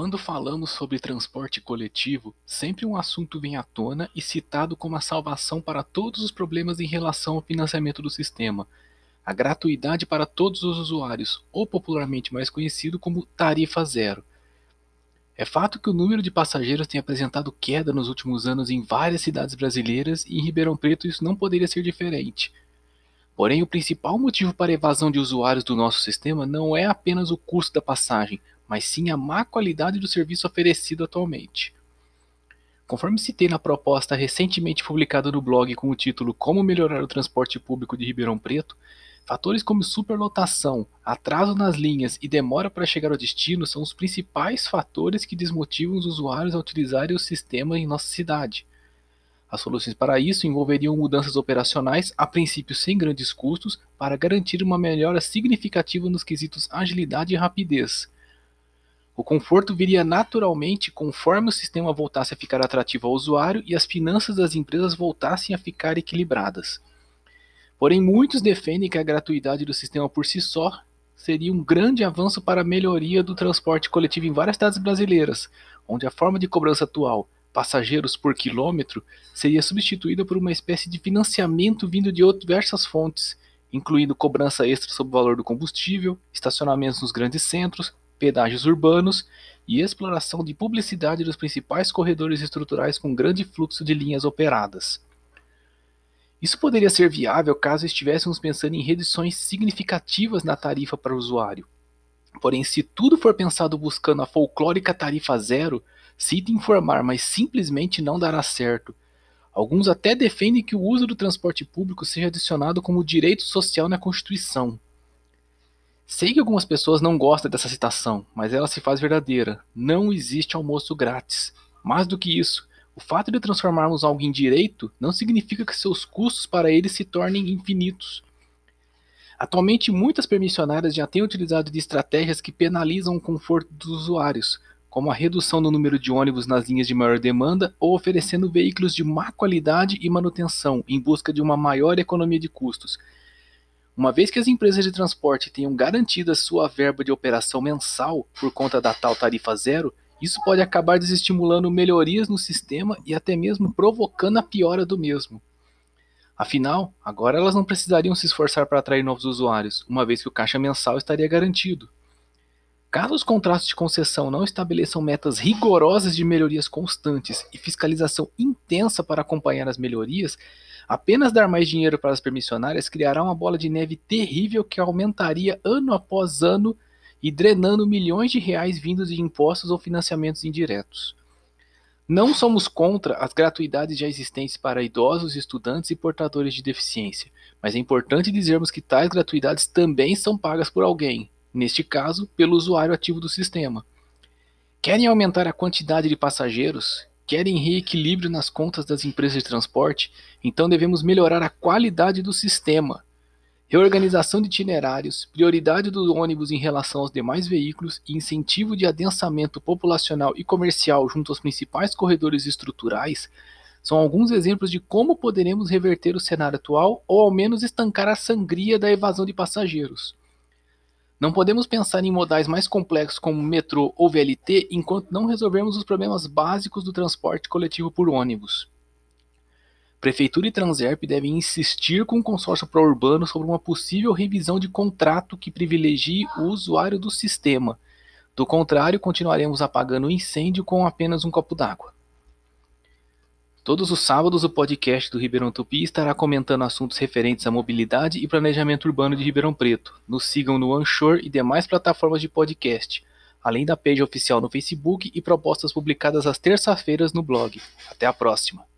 Quando falamos sobre transporte coletivo, sempre um assunto vem à tona e citado como a salvação para todos os problemas em relação ao financiamento do sistema: a gratuidade para todos os usuários, ou popularmente mais conhecido como tarifa zero. É fato que o número de passageiros tem apresentado queda nos últimos anos em várias cidades brasileiras e em Ribeirão Preto isso não poderia ser diferente. Porém, o principal motivo para a evasão de usuários do nosso sistema não é apenas o custo da passagem, mas sim a má qualidade do serviço oferecido atualmente. Conforme citei na proposta recentemente publicada no blog com o título Como Melhorar o Transporte Público de Ribeirão Preto, fatores como superlotação, atraso nas linhas e demora para chegar ao destino são os principais fatores que desmotivam os usuários a utilizarem o sistema em nossa cidade. As soluções para isso envolveriam mudanças operacionais, a princípio sem grandes custos, para garantir uma melhora significativa nos quesitos agilidade e rapidez. O conforto viria naturalmente conforme o sistema voltasse a ficar atrativo ao usuário e as finanças das empresas voltassem a ficar equilibradas. Porém, muitos defendem que a gratuidade do sistema por si só seria um grande avanço para a melhoria do transporte coletivo em várias cidades brasileiras, onde a forma de cobrança atual, passageiros por quilômetro seria substituída por uma espécie de financiamento vindo de diversas fontes, incluindo cobrança extra sobre o valor do combustível, estacionamentos nos grandes centros, pedágios urbanos e exploração de publicidade dos principais corredores estruturais com grande fluxo de linhas operadas. Isso poderia ser viável caso estivéssemos pensando em reduções significativas na tarifa para o usuário. Porém, se tudo for pensado buscando a folclórica tarifa zero, Cita informar, mas simplesmente não dará certo. Alguns até defendem que o uso do transporte público seja adicionado como direito social na Constituição. Sei que algumas pessoas não gostam dessa citação, mas ela se faz verdadeira. Não existe almoço grátis. Mais do que isso, o fato de transformarmos algo em direito não significa que seus custos para ele se tornem infinitos. Atualmente, muitas permissionárias já têm utilizado de estratégias que penalizam o conforto dos usuários, como a redução do número de ônibus nas linhas de maior demanda ou oferecendo veículos de má qualidade e manutenção em busca de uma maior economia de custos. Uma vez que as empresas de transporte tenham garantido a sua verba de operação mensal por conta da tal tarifa zero, isso pode acabar desestimulando melhorias no sistema e até mesmo provocando a piora do mesmo. Afinal, agora elas não precisariam se esforçar para atrair novos usuários, uma vez que o caixa mensal estaria garantido. Caso os contratos de concessão não estabeleçam metas rigorosas de melhorias constantes e fiscalização intensa para acompanhar as melhorias, apenas dar mais dinheiro para as permissionárias criará uma bola de neve terrível que aumentaria ano após ano e drenando milhões de reais vindos de impostos ou financiamentos indiretos. Não somos contra as gratuidades já existentes para idosos, estudantes e portadores de deficiência, mas é importante dizermos que tais gratuidades também são pagas por alguém, neste caso, pelo usuário ativo do sistema. Querem aumentar a quantidade de passageiros? Querem reequilíbrio nas contas das empresas de transporte? Então devemos melhorar a qualidade do sistema. Reorganização de itinerários, prioridade do ônibus em relação aos demais veículos e incentivo de adensamento populacional e comercial junto aos principais corredores estruturais são alguns exemplos de como poderemos reverter o cenário atual ou ao menos estancar a sangria da evasão de passageiros. Não podemos pensar em modais mais complexos como metrô ou VLT enquanto não resolvermos os problemas básicos do transporte coletivo por ônibus. Prefeitura e Transerp devem insistir com o consórcio pró-urbano sobre uma possível revisão de contrato que privilegie o usuário do sistema. Do contrário, continuaremos apagando o incêndio com apenas um copo d'água. Todos os sábados, o podcast do Ribeirão Tupi estará comentando assuntos referentes à mobilidade e planejamento urbano de Ribeirão Preto. Nos sigam no Anchor e demais plataformas de podcast, além da page oficial no Facebook e propostas publicadas às terças-feiras no blog. Até a próxima!